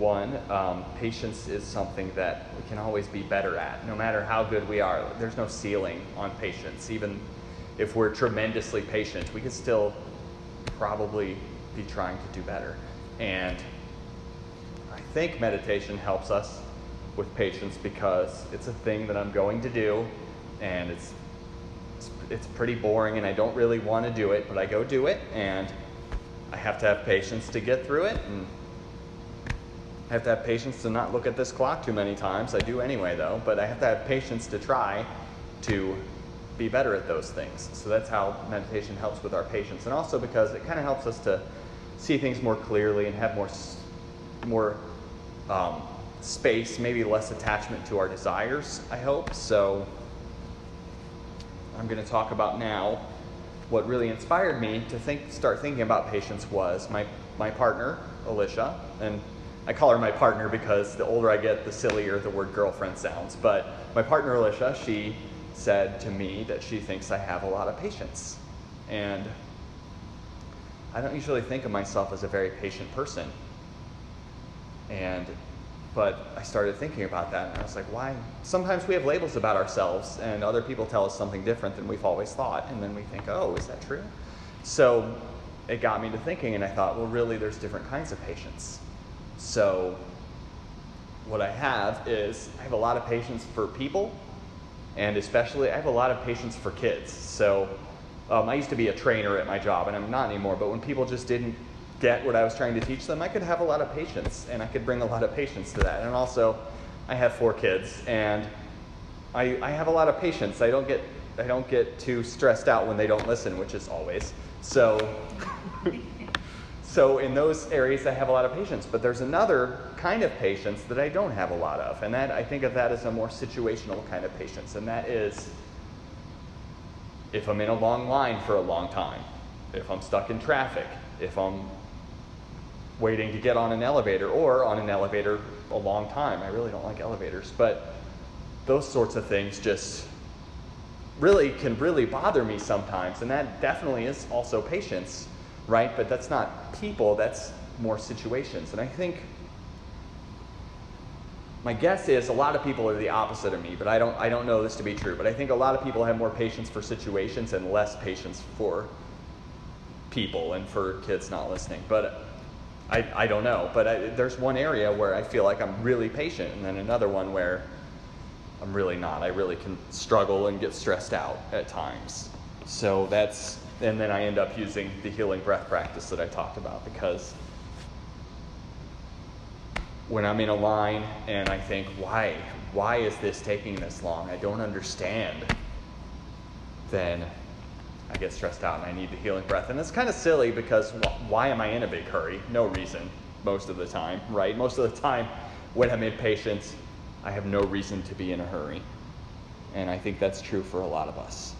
one, um, patience is something that we can always be better at, no matter how good we are. There's no ceiling on patience. Even if we're tremendously patient, we can still probably be trying to do better. And I think meditation helps us with patience because it's a thing that I'm going to do, and it's it's, it's pretty boring, and I don't really want to do it, but I go do it, and I have to have patience to get through it, and I have to have patience to not look at this clock too many times. I do anyway, though, but I have to have patience to try to be better at those things. So that's how meditation helps with our patience, and also because it kind of helps us to see things more clearly and have more more um, space, maybe less attachment to our desires. I hope so. I'm going to talk about now what really inspired me to think, start thinking about patience was my my partner Alicia and I call her my partner because the older I get, the sillier the word girlfriend sounds. But my partner, Alicia, she said to me that she thinks I have a lot of patience. And I don't usually think of myself as a very patient person. And but I started thinking about that and I was like, why? Sometimes we have labels about ourselves and other people tell us something different than we've always thought. And then we think, oh, is that true? So it got me to thinking and I thought, well, really, there's different kinds of patience. So, what I have is I have a lot of patience for people, and especially I have a lot of patience for kids. So, um, I used to be a trainer at my job, and I'm not anymore, but when people just didn't get what I was trying to teach them, I could have a lot of patience, and I could bring a lot of patience to that. And also, I have four kids, and I, I have a lot of patience. I don't get I don't get too stressed out when they don't listen, which is always. So So in those areas, I have a lot of patience. But there's another kind of patience that I don't have a lot of, and that I think of that as a more situational kind of patience, and that is if I'm in a long line for a long time, if I'm stuck in traffic, if I'm waiting to get on an elevator or on an elevator a long time. I really don't like elevators, but those sorts of things just really can really bother me sometimes, and that definitely is also patience right? But that's not people, that's more situations. And I think my guess is a lot of people are the opposite of me, but I don't, I don't know this to be true. But I think a lot of people have more patience for situations and less patience for people and for kids not listening. But I, I don't know. But I, there's one area where I feel like I'm really patient, and then another one where I'm really not. I really can struggle and get stressed out at times. So that's and then I end up using the healing breath practice that I talked about because when I'm in a line and I think, why? Why is this taking this long? I don't understand. Then I get stressed out and I need the healing breath. And it's kind of silly because why am I in a big hurry? No reason most of the time, right? Most of the time when I'm impatient, I have no reason to be in a hurry. And I think that's true for a lot of us.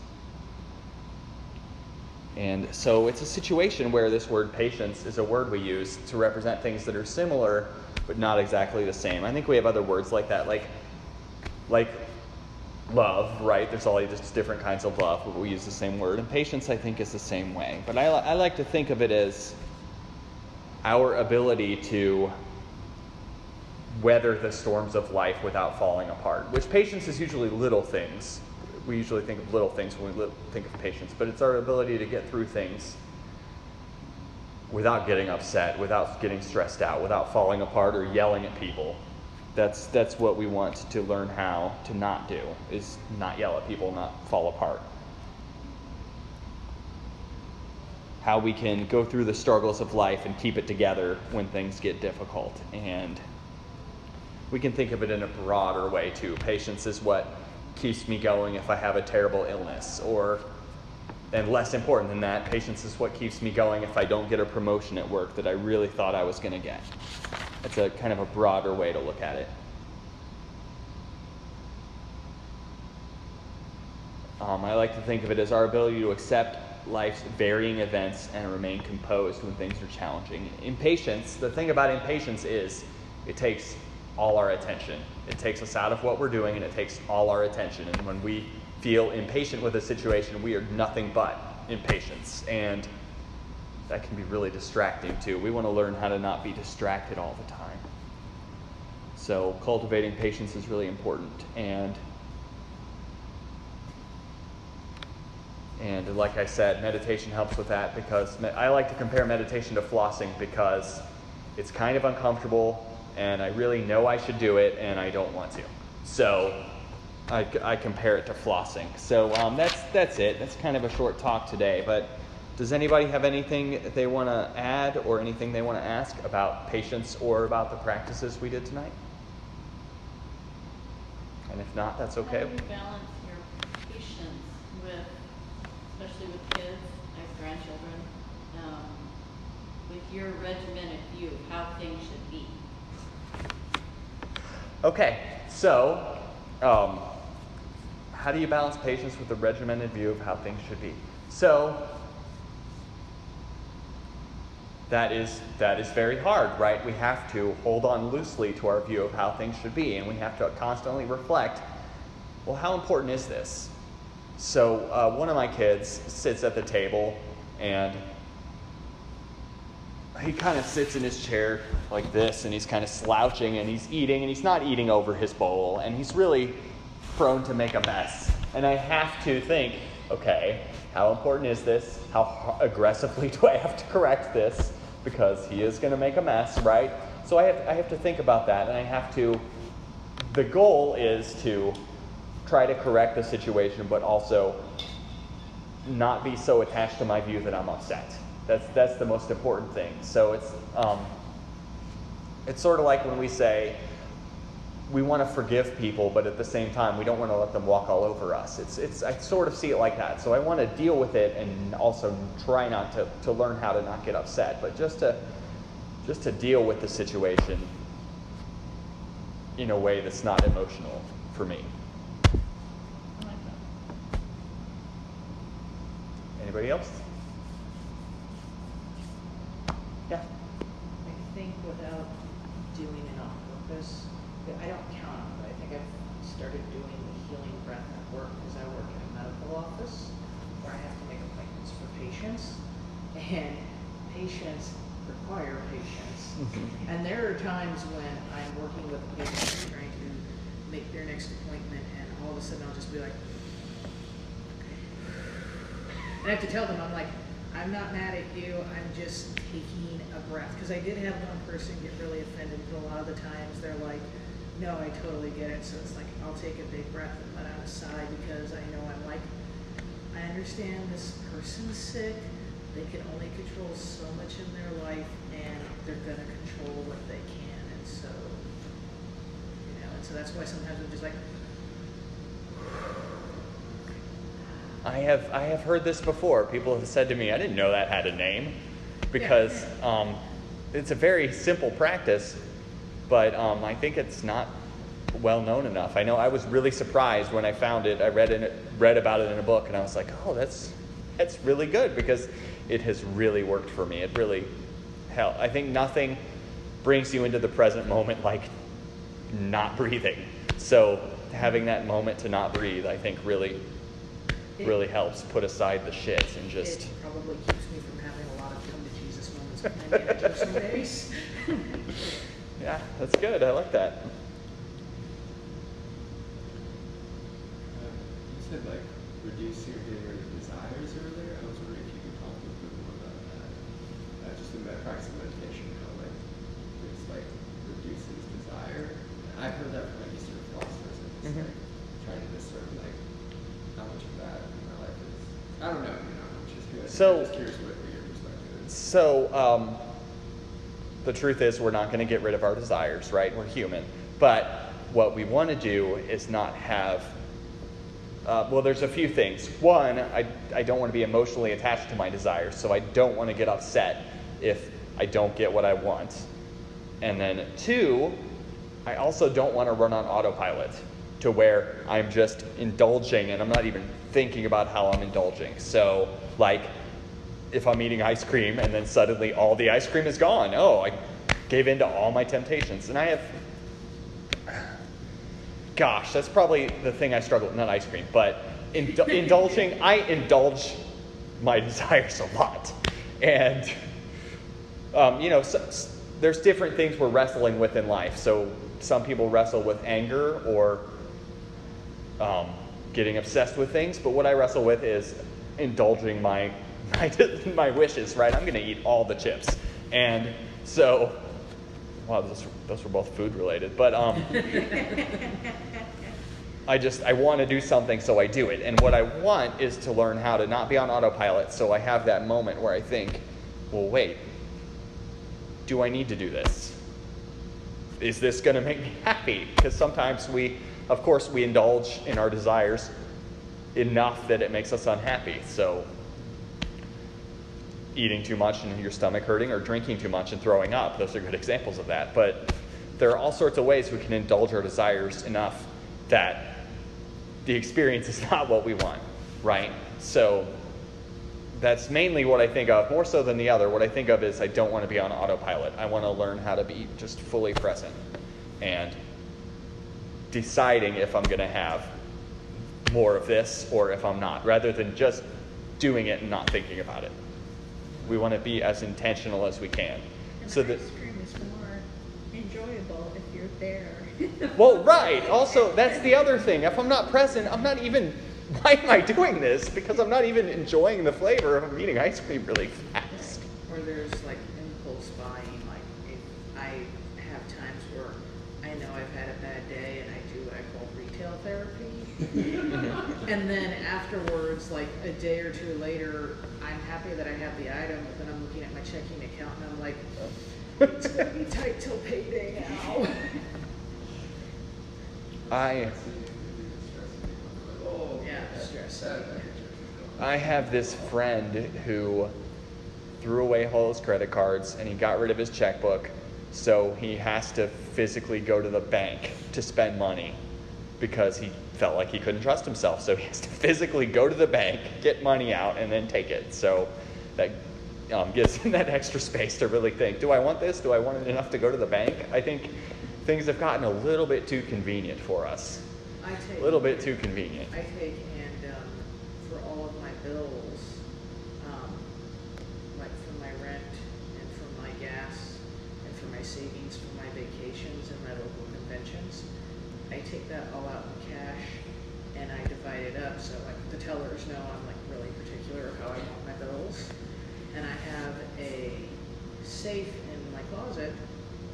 And so it's a situation where this word patience is a word we use to represent things that are similar but not exactly the same. I think we have other words like that, like like love, right? There's all just different kinds of love, but we use the same word. And patience, I think, is the same way. But I, I like to think of it as our ability to weather the storms of life without falling apart, which patience is usually little things we usually think of little things when we think of patience, but it's our ability to get through things without getting upset, without getting stressed out, without falling apart or yelling at people. That's, that's what we want to learn how to not do, is not yell at people, not fall apart. How we can go through the struggles of life and keep it together when things get difficult. And we can think of it in a broader way too. Patience is what keeps me going if I have a terrible illness. Or, and less important than that, patience is what keeps me going if I don't get a promotion at work that I really thought I was going to get. It's a kind of a broader way to look at it. Um, I like to think of it as our ability to accept life's varying events and remain composed when things are challenging. Impatience, the thing about impatience is it takes all our attention. It takes us out of what we're doing and it takes all our attention. And when we feel impatient with a situation, we are nothing but impatience. And that can be really distracting too. We want to learn how to not be distracted all the time. So, cultivating patience is really important. And And like I said, meditation helps with that because I like to compare meditation to flossing because it's kind of uncomfortable and I really know I should do it and I don't want to. So I, I compare it to flossing. So um, that's, that's it. That's kind of a short talk today. But does anybody have anything they want to add or anything they want to ask about patience or about the practices we did tonight? And if not, that's okay. How do you balance your patience with, especially with kids, I have grandchildren, um, with your regimented view of how things should be? Okay, so um, how do you balance patience with a regimented view of how things should be? So that is that is very hard, right? We have to hold on loosely to our view of how things should be, and we have to constantly reflect. Well, how important is this? So uh, one of my kids sits at the table and he kind of sits in his chair like this and he's kind of slouching and he's eating and he's not eating over his bowl and he's really prone to make a mess. And I have to think, okay, how important is this? How aggressively do I have to correct this? Because he is going to make a mess, right? So I have, I have to think about that and I have to, the goal is to try to correct the situation, but also not be so attached to my view that I'm upset. That's that's the most important thing. So it's um, it's sort of like when we say we want to forgive people, but at the same time we don't want to let them walk all over us. It's it's I sort of see it like that. So I want to deal with it and also try not to, to learn how to not get upset, but just to just to deal with the situation in a way that's not emotional for me. I like that. Anybody else? Yeah. I think without doing it on purpose, I don't count, but I think I've started doing the healing breath at work because I work in a medical office where I have to make appointments for patients. And patients require patience. Mm-hmm. And there are times when I'm working with a patient trying to make their next appointment and all of a sudden I'll just be like, and I have to tell them, I'm like, I'm not mad at you, I'm just taking a breath. Because I did have one person get really offended, but a lot of the times they're like, no, I totally get it. So it's like, I'll take a big breath and let out a sigh because I know I'm like, I understand this person's sick. They can only control so much in their life and they're going to control what they can. And so, you know, and so that's why sometimes I'm just like, I have I have heard this before. People have said to me, "I didn't know that had a name," because um, it's a very simple practice, but um, I think it's not well known enough. I know I was really surprised when I found it. I read in it, read about it in a book, and I was like, "Oh, that's that's really good," because it has really worked for me. It really helped. I think nothing brings you into the present moment like not breathing. So having that moment to not breathe, I think really really helps put aside the shits and just it probably keeps me from having a lot of come to Jesus moments with my manager some days. yeah that's good i like that Um, You said like reduce your getting rid of desires earlier. I was wondering if you could talk a little bit more about that. Just in practice of meditation, how like it's like reduces desire. I've heard that from like Eastern philosophers, and just Mhm. like trying to discern like how much of that in my life is. I don't know. You know, I'm just curious. So- I'm just curious what, what your perspective is. so um, the truth is we're not going to get rid of our desires right we're human but what we want to do is not have uh, well there's a few things one I, I don't want to be emotionally attached to my desires so i don't want to get upset if i don't get what i want And then two, I also don't want to run on autopilot to where I'm just indulging and I'm not even thinking about how I'm indulging. So, like, if I'm eating ice cream and then suddenly all the ice cream is gone, oh, I gave in to all my temptations. And I have, gosh, that's probably the thing I struggle with, not ice cream, but indul- indulging, I indulge my desires a lot. And, um, you know, so, there's different things we're wrestling with in life. So some people wrestle with anger or um, getting obsessed with things, but what I wrestle with is indulging my my, my wishes. Right, I'm going to eat all the chips, and so wow, those, those were both food related, but um, I just I want to do something, so I do it. And what I want is to learn how to not be on autopilot, so I have that moment where I think, well, wait, do I need to do this? Is this going to make me happy? Because sometimes we, of course, we indulge in our desires enough that it makes us unhappy. So, eating too much and your stomach hurting, or drinking too much and throwing up, those are good examples of that. But there are all sorts of ways we can indulge our desires enough that the experience is not what we want, right? So, that's mainly what I think of, more so than the other. What I think of is I don't want to be on autopilot. I want to learn how to be just fully present and deciding if I'm going to have more of this or if I'm not, rather than just doing it and not thinking about it. We want to be as intentional as we can. And So the ice cream is more enjoyable if you're there. Well, right. Also, that's the other thing. If I'm not present, I'm not even. Why am I doing this? Because I'm not even enjoying the flavor if I'm eating ice cream really fast. Or there's like impulse buying, like if I have times where I know I've had a bad day and I do what I call retail therapy. And then afterwards, like a day or two later, I'm happy that I have the item, but then I'm looking at my checking account and I'm like, it's gonna be tight till payday now. I. I have this friend who threw away all his credit cards and he got rid of his checkbook, so he has to physically go to the bank to spend money because he felt like he couldn't trust himself. So he has to physically go to the bank, get money out, and then take it. So that um, gives him that extra space to really think: Do I want this? Do I want it enough to go to the bank? I think things have gotten a little bit too convenient for us. A little bit too convenient. I take and, um, for all of my bills, um, like for my rent and for my gas and for my savings for my vacations and my local conventions, I take that all out in cash and I divide it up, so like the tellers know I'm like really particular of how I want my bills. And I have a safe in my closet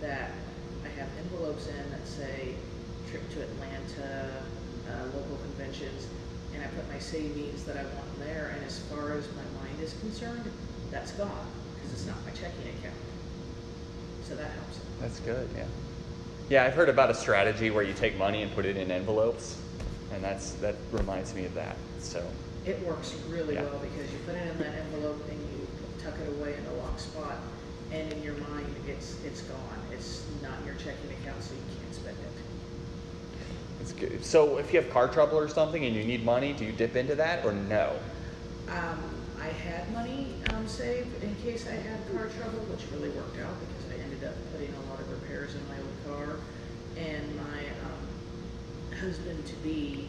that I have envelopes in that say trip to Atlanta, uh, local conventions, and I put my savings that I want there, and as far as my mind is concerned, that's gone, because it's not my checking account. So that helps. That's good, yeah. Yeah, I've heard about a strategy where you take money and put it in envelopes, and that's that reminds me of that. So, It works really Yeah. well because you put it in that envelope and you tuck it away in a locked spot, and in your mind, it's, it's gone. It's not in your checking account, so you can't spend it. So, if you have car trouble or something and you need money, do you dip into that or no? Um, I had money, um, saved in case I had car trouble, which really worked out because I ended up putting a lot of repairs in my old car. And my, um, husband-to-be,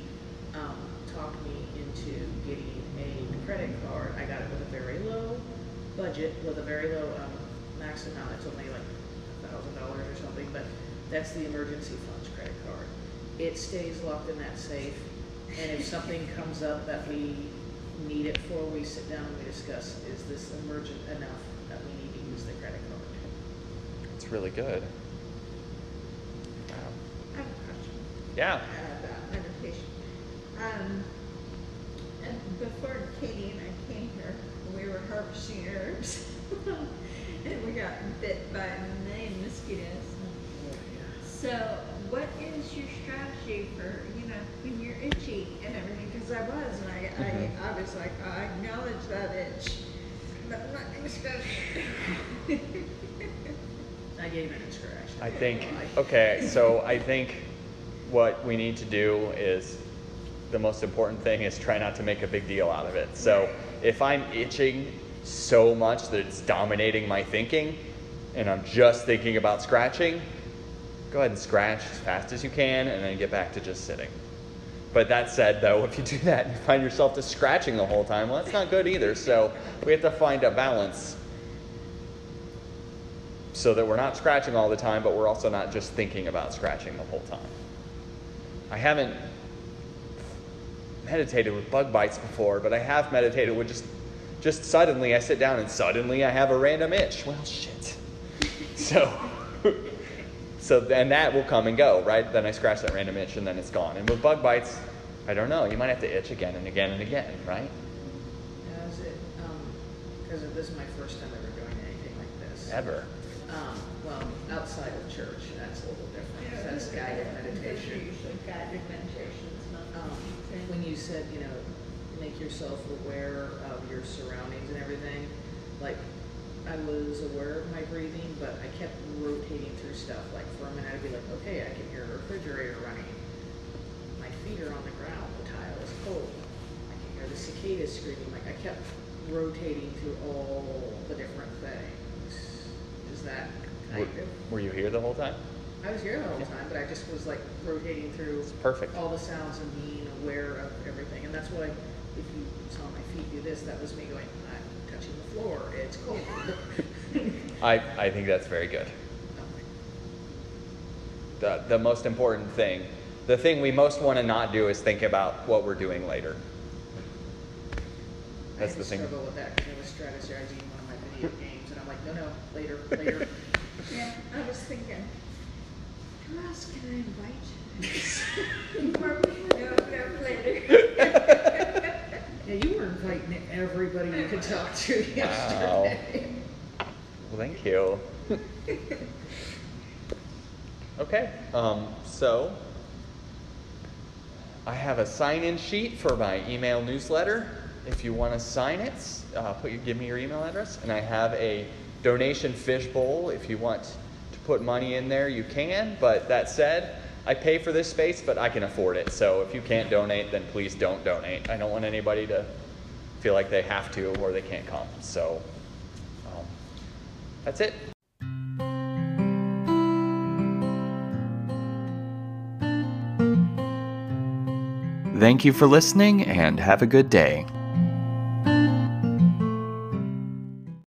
um, talked me into getting a credit card. I got it with a very low budget, with a very low, um, max amount. It's only like thousand dollars or something, but that's the emergency funds credit card. It stays locked in that safe, and if something comes up that we need it for, we sit down and we discuss, is this emergent enough that we need to use the credit card? It's really good. Wow. I have a question Yeah. uh, about meditation. Um, before Katie and I came here, we were harvesting herbs. and we got bit by many mosquitoes. So, what is your strategy for, you know, when you're itchy and everything? Because I was, and I. I, I was like, I acknowledge that itch, but I'm not going to start. I I gave in and scratched. I think, okay, so I think what we need to do is the most important thing is try not to make a big deal out of it. So if I'm itching so much that it's dominating my thinking and I'm just thinking about scratching, go ahead and scratch as fast as you can and then get back to just sitting. But that said, though, if you do that and you find yourself just scratching the whole time, well, that's not good either. So we have to find a balance so that we're not scratching all the time, but we're also not just thinking about scratching the whole time. I haven't meditated with bug bites before, but I have meditated with just just suddenly I sit down and suddenly I have a random itch. Well, shit. So so and that will come and go, right? Then I scratch that random itch and then it's gone. And with bug bites, I don't know. You might have to itch again and again and again, right? How's it, um, because this is my first time ever doing anything like this. Ever. Um, well, outside of church, that's a little different. That's guided meditation. Usually guided meditations, not. Um, when you said, you know, make yourself aware of your surroundings and everything, like, I was aware of my breathing, but I kept rotating through stuff. Like, for a minute, I'd be like, okay, I can hear a refrigerator running. My feet are on the ground, the tile is cold. I can hear the cicadas screaming. Like, I kept rotating through all the different things. Is that kind Were, of? were you here the whole time? I was here the whole Yeah. time, but I just was like rotating through It's perfect. all the sounds and being aware of everything. And that's why, if you saw my feet do this, that was me going, I'm touching the floor. It's cold. I, I think that's very good. The, the most important thing, the thing we most want to not do is think about what we're doing later. That's I the thing. struggle with that because I was strategizing one of my video games, and I'm like, no, no, later, later. Yeah, I was thinking, who else can I invite? You? No, no, later. yeah, you were inviting everybody you could talk to Wow. yesterday. Well, thank you. okay, um, so I have a sign-in sheet for my email newsletter. If you want to sign it, uh, put your, give me your email address, and I have a donation fishbowl. If you want to put money in there, you can. But that said, I pay for this space, but I can afford it. So if you can't donate, then please don't donate. I don't want anybody to feel like they have to or they can't come. So um, that's it. Thank you for listening and have a good day.